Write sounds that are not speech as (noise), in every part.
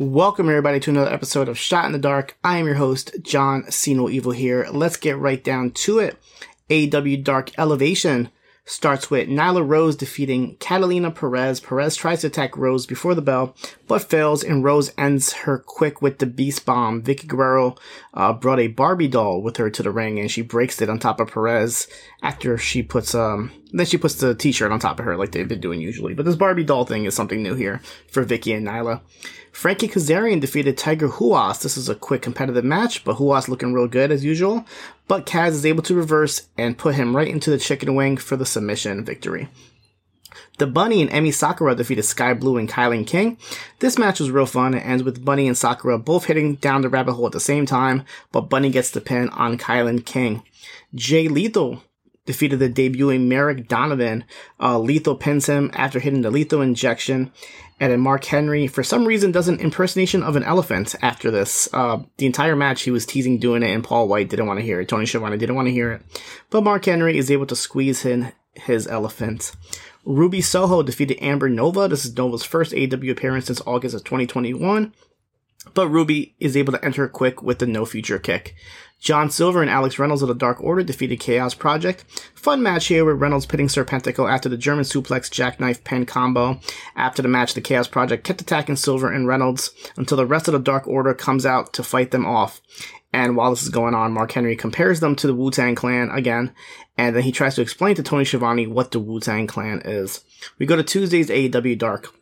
Welcome everybody to another episode of Shot in the Dark. I am your host, John Siino Evil here. Let's get right down to it. AEW Dark Elevation starts with Nyla Rose defeating Catalina Perez. Perez tries to attack Rose before the bell, but fails, and Rose ends her quick with the Beast Bomb. Vickie Guerrero uh, brought a Barbie doll with her to the ring, and she breaks it on top of Perez after she puts um. Then she puts the T-shirt on top of her like they've been doing usually. But this Barbie doll thing is something new here for Vickie and Nyla. Frankie Kazarian defeated Tiger Ruas. This is a quick competitive match, but Ruas looking real good as usual. But Kaz is able to reverse and put him right into the chicken wing for the submission victory. The Bunny and Emi Sakura defeated Sky Blue and Kylan King. This match was real fun. It ends with Bunny and Sakura both hitting down the rabbit hole at the same time, but Bunny gets the pin on Kylan King. Jay Lethal defeated the debuting Merrick Donovan. Uh, Lethal pins him after hitting the lethal injection. And then Mark Henry, for some reason, does an impersonation of an elephant after this. Uh, the entire match, he was teasing doing it, and Paul White didn't want to hear it. Tony Schiavone didn't want to hear it. But Mark Henry is able to squeeze in his elephant. Ruby Soho defeated Amber Nova. This is Nova's first AEW appearance since August of 2021. But Ruby is able to enter quick with the no future kick. John Silver and Alex Reynolds of the Dark Order defeated Chaos Project. Fun match here with Reynolds pitting Serpentico after the German suplex jackknife pen combo. After the match, the Chaos Project kept attacking Silver and Reynolds until the rest of the Dark Order comes out to fight them off. And while this is going on, Mark Henry compares them to the Wu Tang Clan again, and then he tries to explain to Tony Schiavone what the Wu Tang Clan is. We go to Tuesday's AEW Dark.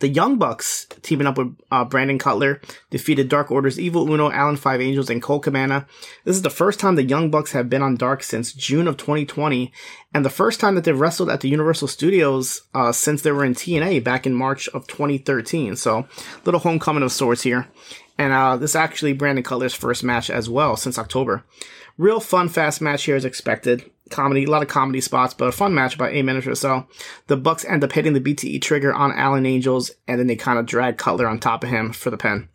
The Young Bucks, teaming up with uh, Brandon Cutler, defeated Dark Order's Evil Uno, Alan Five Angels, and Colt Cabana. This is the first time the Young Bucks have been on Dark since June of 2020, and the first time that they've wrestled at the Universal Studios uh, since they were in TNA back in March of 2013. So, little homecoming of sorts here. And uh, this is actually Brandon Cutler's first match as well since October. Real fun, fast match here as expected. Comedy, a lot of comedy spots, but a fun match about eight minutes or so. The Bucks end up hitting the BTE trigger on Alan Angels, and then they kind of drag Cutler on top of him for the pin.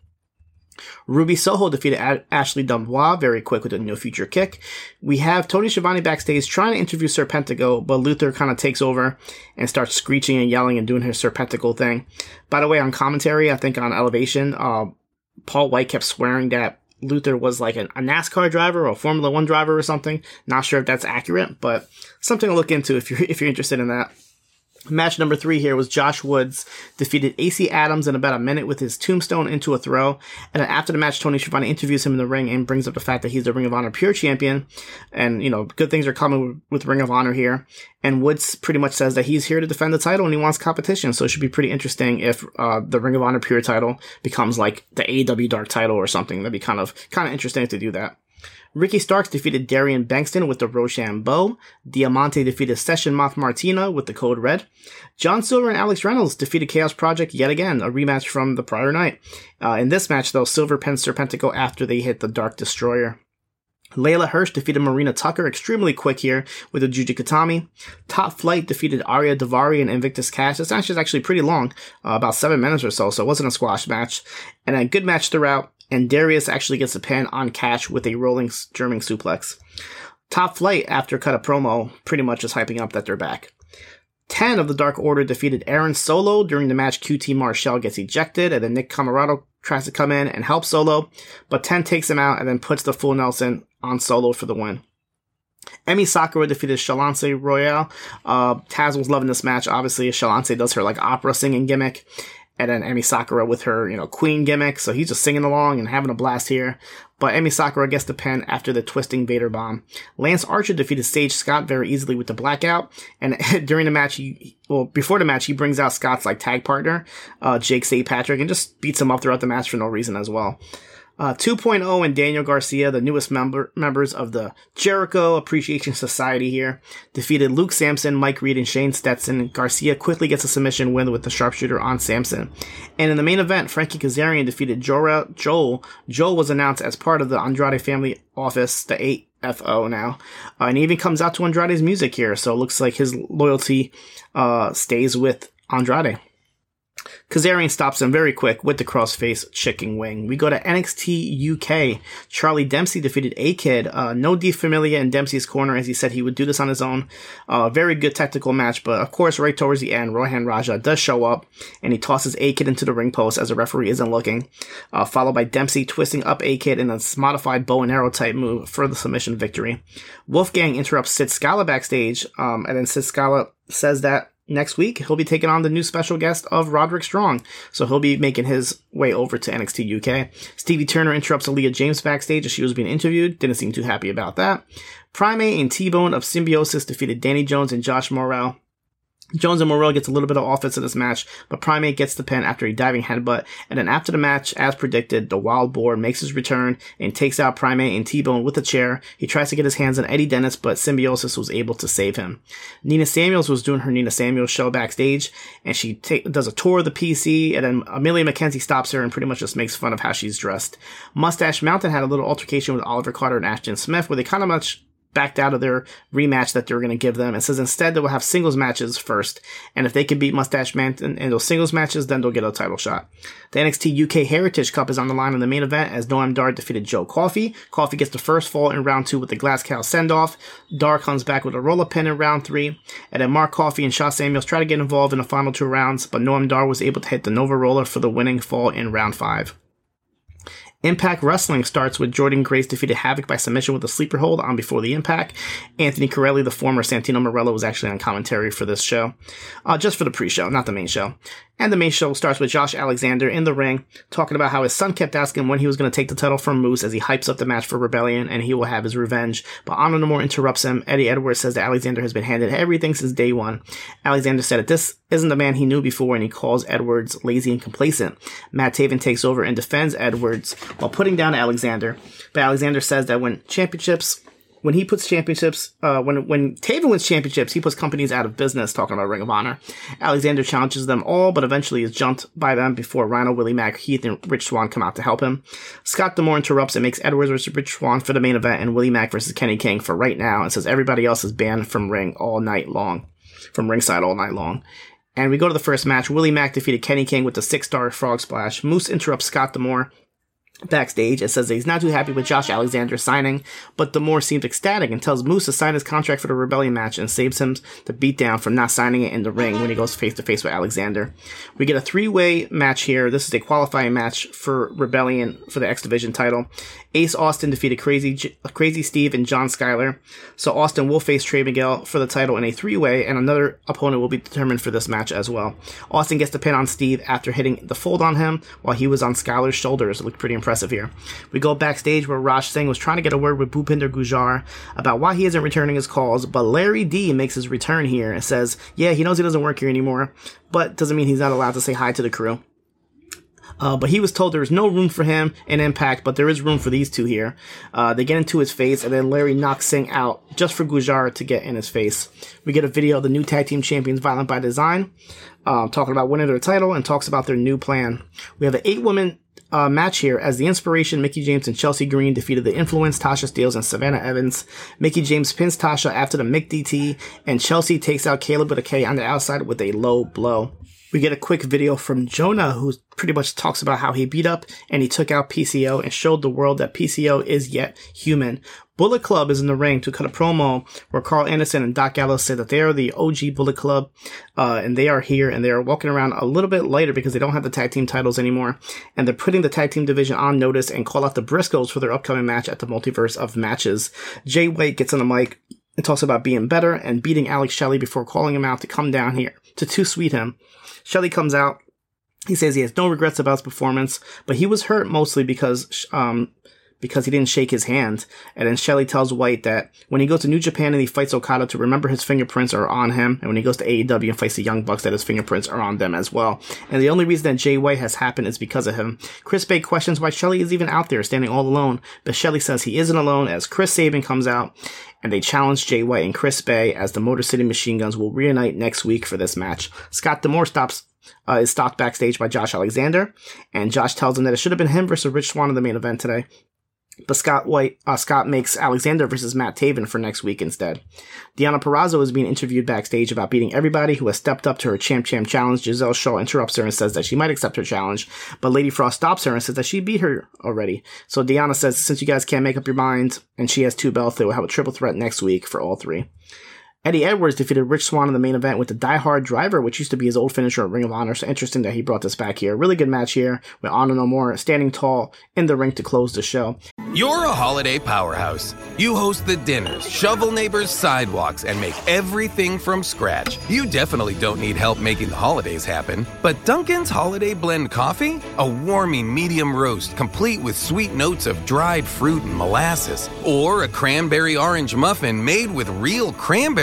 Ruby Soho defeated Ashley D'Amboise very quick with a no future kick. We have Tony Schiavone backstage trying to interview Serpentico, but Luther kind of takes over and starts screeching and yelling and doing his Serpentico thing. By the way, on commentary, I think on Elevation, uh, Paul White kept swearing that Luther was like an, a NASCAR driver or a Formula One driver or something. Not sure if that's accurate, but something to look into if you're (laughs) if you're interested in that. Match number three here was Josh Woods defeated AC Adams in about a minute with his tombstone into a throw. And then after the match, Tony Schiavone interviews him in the ring and brings up the fact that he's the Ring of Honor Pure Champion. And, you know, good things are coming with Ring of Honor here. And Woods pretty much says that he's here to defend the title and he wants competition. So it should be pretty interesting if uh, the Ring of Honor Pure title becomes like the AEW Dark title or something. That'd be kind of kind of interesting to do that. Ricky Starks defeated Darian Bankston with the Roshambo. Diamante defeated Session Moth Martina with the Code Red. John Silver and Alex Reynolds defeated Chaos Project yet again, a rematch from the prior night. Uh, in this match, though, Silver pens Serpentico after they hit the Dark Destroyer. Leyla Hirsch defeated Marina Tucker extremely quick here with a Jujikatami. Top Flight defeated Ariya Daivari and Invictus Cash. This match is actually pretty long, uh, about seven minutes or so, so it wasn't a squash match. And a good match throughout, and Darius actually gets a pin on Cash with a rolling German suplex. Top Flight, after cut a promo, pretty much is hyping up that they're back. 10 of the Dark Order defeated Aaron Solo. During the match, QT Marshall gets ejected, and then Nick Comoroto tries to come in and help Solo, but 10 takes him out and then puts the full Nelson on Solo for the win. Emi Sakura defeated Shalonce Royal. Uh, Taz was loving this match. Obviously, Shalonce does her like opera singing gimmick and then Emi Sakura with her, you know, queen gimmick. So he's just singing along and having a blast here. But Emi Sakura gets the pin after the twisting Vader bomb. Lance Archer defeated Sage Scott very easily with the blackout. And (laughs) during the match, he, well, before the match, he brings out Scott's like tag partner, uh, Jake St. Patrick, and just beats him up throughout the match for no reason as well. Uh, 2.0 and Daniel Garcia, the newest member members of the Jericho Appreciation Society here, defeated Luke Sampson, Mike Reed, and Shane Stetson. Garcia quickly gets a submission win with the sharpshooter on Sampson. And in the main event, Frankie Kazarian defeated Johl. Johl, Johl was announced as part of the Andrade family office, the AFO now. Uh, and he even comes out to Andrade's music here, so it looks like his loyalty uh, stays with Andrade. Kazarian stops him very quick with the crossface chicken wing. We go to NXT UK. Charlie Dempsey defeated A-Kid. Uh, no D Familia in Dempsey's corner as he said he would do this on his own. Uh, very good technical match, but of course right towards the end, Rohan Raja does show up and he tosses A-Kid into the ring post as the referee isn't looking, uh, followed by Dempsey twisting up A-Kid in a modified bow and arrow type move for the submission victory. Wolfgang interrupts Sid Scala backstage, um, and then Sid Scala says that next week he'll be taking on the new special guest of Roderick Strong. So he'll be making his way over to NXT UK. Stevie Turner interrupts Aaliyah James backstage as she was being interviewed. Didn't seem too happy about that. Primate and T-Bone of Symbiosis defeated Danny Jones and Josh Morrell. Jones and Morrell gets a little bit of offense in this match, but Primate gets the pin after a diving headbutt. And then after the match, as predicted, the Wild Boar makes his return and takes out Primate and T-Bone with a chair. He tries to get his hands on Eddie Dennis, but Symbiosis was able to save him. Nina Samuels was doing her Nina Samuels show backstage, and she ta- does a tour of the PC, and then Emilia McKenzie stops her and pretty much just makes fun of how she's dressed. Mustache Mountain had a little altercation with Oliver Carter and Ashton Smith, where they kind of much backed out of their rematch that they were going to give them. It says instead they will have singles matches first, and if they can beat Mustache Man in, in, those singles matches, then they'll get a title shot. The NXT UK Heritage Cup is on the line in the main event as Noam Dar defeated Joe Coffey. Coffey gets the first fall in round two with the Glasgow send off. Dar comes back with a roll up pin in round three, and then Mark Coffey and Shaw Samuels try to get involved in the final two rounds, but Noam Dar was able to hit the Nova Roller for the winning fall in round five. Impact Wrestling starts with Jordynne Grace defeated Havok by submission with a sleeper hold on before the impact. Anthony Carelli, the former Santino Marella, was actually on commentary for this show. Uh, just for the pre-show, not the main show. And the main show starts with Josh Alexander in the ring, talking about how his son kept asking when he was going to take the title from Moose as he hypes up the match for Rebellion and he will have his revenge. But Honor No More interrupts him. Eddie Edwards says that Alexander has been handed everything since day one. Alexander said that this isn't the man he knew before and he calls Edwards lazy and complacent. Matt Taven takes over and defends Edwards while putting down Alexander. But Alexander says that when championships when he puts championships, uh, when when Taven wins championships, he puts companies out of business. Talking about Ring of Honor, Alexander challenges them all, but eventually is jumped by them before Rhino, Willie Mack, Heath, and Rich Swann come out to help him. Scott D'Amore interrupts and makes Edwards versus Rich Swann for the main event, and Willie Mack versus Kenny King for right now, and says everybody else is banned from ring all night long, from ringside all night long. And we go to the first match. Willie Mack defeated Kenny King with the six star frog splash. Moose interrupts Scott D'Amore backstage it says he's not too happy with Josh Alexander signing, but the D'Amore seems ecstatic and tells Moose to sign his contract for the Rebellion match and saves him the beatdown from not signing it in the ring when he goes face to face with Alexander. We get a three way match here. This is a qualifying match for Rebellion for the X Division title. Ace Austin defeated Crazy Crazy Steve and John Skyler. So Austin will face Trey Miguel for the title in a three way, and another opponent will be determined for this match as well. Austin gets the pin on Steve after hitting the fold on him while he was on Skyler's shoulders. It looked pretty impressive here. We go backstage where Raj Singh was trying to get a word with Bhupinder Gujjar about why he isn't returning his calls, but Larry D makes his return here and says, yeah, he knows he doesn't work here anymore, but doesn't mean he's not allowed to say hi to the crew. Uh, but he was told there is no room for him in Impact, but there is room for these two here. Uh, they get into his face, and then Larry knocks Singh out just for Gujjar to get in his face. We get a video of the new tag team champions, Violent by Design, uh, talking about winning their title and talks about their new plan. We have an eight woman uh, match here as the inspiration Mickie James and Chelsea Green defeated the influence Tasha Steelz and Savannah Evans. Mickie James pins Tasha after the Mick DT and Chelsea takes out Kaleb with a K on the outside with a low blow. We get a quick video from Jonah who pretty much talks about how he beat up and he took out PCO and showed the world that PCO is yet human. Bullet Club is in the ring to cut a promo where Karl Anderson and Doc Gallows say that they are the OG Bullet Club, uh, and they are here and they are walking around a little bit lighter because they don't have the tag team titles anymore. And they're putting the tag team division on notice and call out the Briscoes for their upcoming match at the Multiverse of Matches. Jay White gets on the mic and talks about being better and beating Alex Shelley before calling him out to come down here to too sweet him. Shelley comes out. He says he has no regrets about his performance, but he was hurt mostly because um, because he didn't shake his hand. And then Shelley tells White that when he goes to New Japan and he fights Okada to remember his fingerprints are on him, and when he goes to AEW and fights the Young Bucks that his fingerprints are on them as well. And the only reason that Jay White has happened is because of him. Chris Bey questions why Shelley is even out there standing all alone, but Shelley says he isn't alone as Chris Sabin comes out and they challenge Jay White and Chris Bey as the Motor City Machine Guns will reunite next week for this match. Scott D'Amore stops uh, is stopped backstage by Josh Alexander, and Josh tells him that it should have been him versus Rich Swann in the main event today. But Scott White, uh, Scott makes Alexander versus Matt Taven for next week instead. Deonna Purrazzo is being interviewed backstage about beating everybody who has stepped up to her Champ Champ challenge. Gisele Shaw interrupts her and says that she might accept her challenge, but Lady Frost stops her and says that she beat her already. So Deonna says since you guys can't make up your mind and she has two belts, they will have a triple threat next week for all three. Eddie Edwards defeated Rich Swann in the main event with the Die Hard Driver, which used to be his old finisher at Ring of Honor. So interesting that he brought this back here. Really good match here with Honor No More standing tall in the ring to close the show. You're a holiday powerhouse. You host the dinners, shovel neighbors' sidewalks, and make everything from scratch. You definitely don't need help making the holidays happen. But Dunkin's Holiday Blend Coffee? A warming medium roast complete with sweet notes of dried fruit and molasses. Or a cranberry orange muffin made with real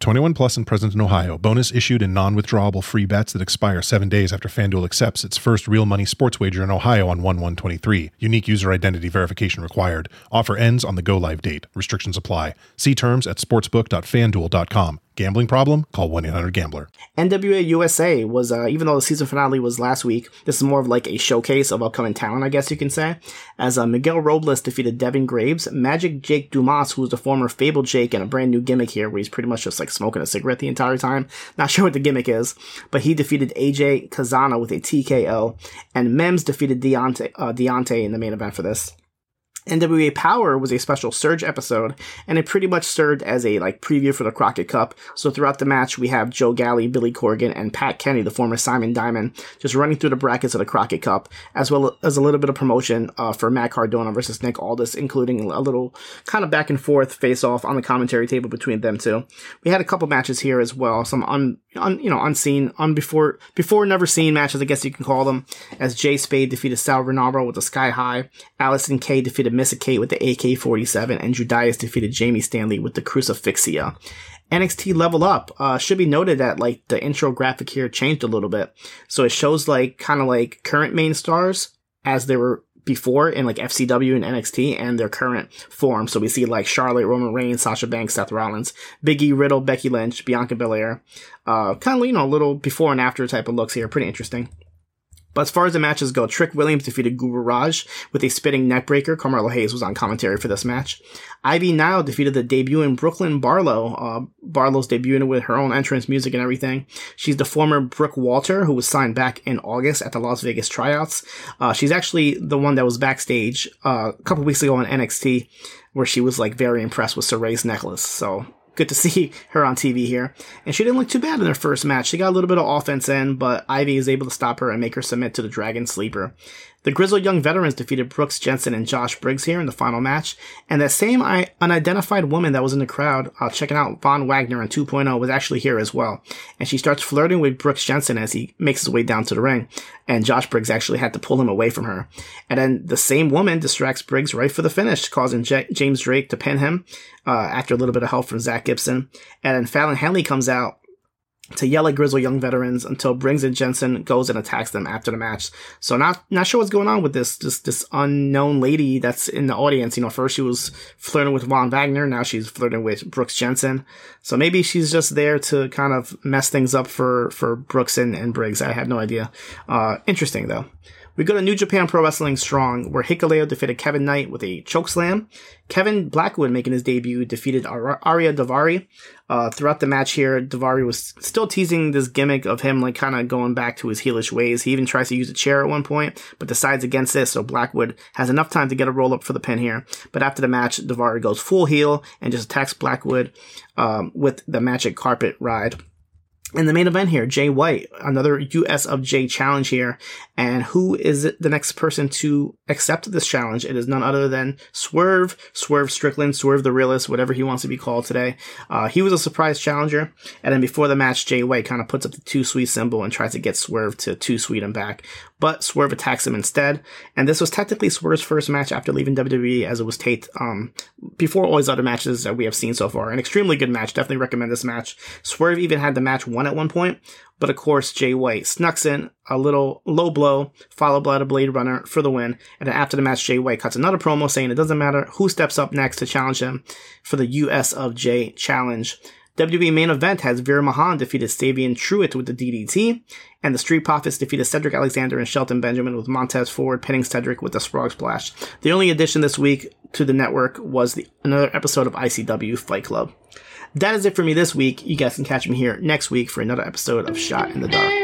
21 plus and present in Ohio. Bonus issued in non-withdrawable free bets that expire seven days after FanDuel accepts its first real money sports wager in Ohio on 1-1-23. Unique user identity verification required. Offer ends on the go-live date. Restrictions apply. See terms at sportsbook.fanduel.com. Gambling problem? Call 1-800-GAMBLER. NWA USA was, uh, even though the season finale was last week, this is more of like a showcase of upcoming talent, I guess you can say. As uh, Miguel Robles defeated Devin Graves, Magic Jake Dumas, who was the former Fable Jake and a brand new gimmick here where he's pretty much just like smoking a cigarette the entire time. Not (laughs) sure what the gimmick is, but he defeated AJ Cazana with a TKO, and Mims defeated Deontay, uh, Deontay in the main event for this. NWA Powerrr was a special Surge episode, and it pretty much served as a like preview for the Crockett Cup. So throughout the match, we have Joe Galli, Billy Corgan, and Pat Kenny, the former Simon Diamond, just running through the brackets of the Crockett Cup, as well as a little bit of promotion uh, for Matt Cardona versus Nick Aldis, including a little kind of back and forth face off on the commentary table between them two. We had a couple matches here as well, some un, un you know unseen, un before before never seen matches, I guess you can call them. As Jay Spade defeated Sal Rinauro with the Sky High, Allysin Kay defeated Missa Kate with the AK-47, and Judais defeated Jamie Stanley with the Crucifixia. NXT Level Up uh, should be noted that like the intro graphic here changed a little bit, so it shows like kind of like current main stars as they were before in like FCW and NXT and their current form. So we see like Charlotte, Roman Reigns, Sasha Banks, Seth Rollins, Biggie, Riddle, Becky Lynch, Bianca Belair. Uh, kind of you know a little before and after type of looks here, pretty interesting. But as far as the matches go, Trick Williams defeated Guru Raj with a spitting neckbreaker. Carmelo Hayes was on commentary for this match. Ivy Nile defeated the debuting Brooklyn Barlow. Uh, Barlow's debuting with her own entrance music and everything. She's the former Brooke Walter, who was signed back in August at the Las Vegas tryouts. Uh, she's actually the one that was backstage uh, a couple weeks ago on NXT, where she was like very impressed with Sarray's necklace. So good to (laughs) see her on TV here. And she didn't look too bad in her first match. She got a little bit of offense in, but Ivy is able to stop her and make her submit to the Dragon Sleeper. The Grizzled Young Veterans defeated Brooks Jensen and Josh Briggs here in the final match. And that same unidentified woman that was in the crowd uh, checking out Von Wagner on 2.0 was actually here as well. And she starts flirting with Brooks Jensen as he makes his way down to the ring. And Josh Briggs actually had to pull him away from her. And then the same woman distracts Briggs right for the finish, causing J- James Drake to pin him uh, after a little bit of help from Zach Gibson. And then Fallon Henley comes out to yell at Grizzle Young veterans until Briggs and Jensen goes and attacks them after the match. So not not sure what's going on with this this this unknown lady that's in the audience. You know, first she was flirting with Von Wagner, now she's flirting with Brooks Jensen. So maybe she's just there to kind of mess things up for for Brooks and, and Briggs. I have no idea. Uh, interesting though. We go to New Japan Pro Wrestling Strong, where Hikuleo defeated Kevin Knight with a chokeslam. Kevin Blackwood, making his debut, defeated Ariya Daivari. Uh, throughout the match here, Daivari was still teasing this gimmick of him, like, kind of going back to his heelish ways. He even tries to use a chair at one point, but decides against this, so Blackwood has enough time to get a roll up for the pin here. But after the match, Daivari goes full heel and just attacks Blackwood um, with the magic carpet ride in the main event here, Jay White, another US of J challenge here. And who is the next person to accept this challenge? It is none other than Swerve, Swerve Strickland, Swerve the Realist, whatever he wants to be called today. Uh, he was a surprise challenger. And then before the match, Jay White kind of puts up the two sweet symbol and tries to get Swerve to two sweet him back but Swerve attacks him instead. And this was technically Swerve's first match after leaving WWE as it was taped um, before all his other matches that we have seen so far. An extremely good match. Definitely recommend this match. Swerve even had the match won at one point, but of course Jay White snucks in a little low blow, followed by the Blade Runner for the win. And then after the match, Jay White cuts another promo saying it doesn't matter who steps up next to challenge him for the US of J challenge. WWE main event has Veer Mahaan defeated Sabian Truitt with the DDT, and the Street Profits defeated Cedric Alexander and Shelton Benjamin with Montez Ford pinning Cedric with the Frog Splash. The only addition this week to the network was the, another episode of ICW Fight Club. That is it for me this week. You guys can catch me here next week for another episode of Shot in the Dark.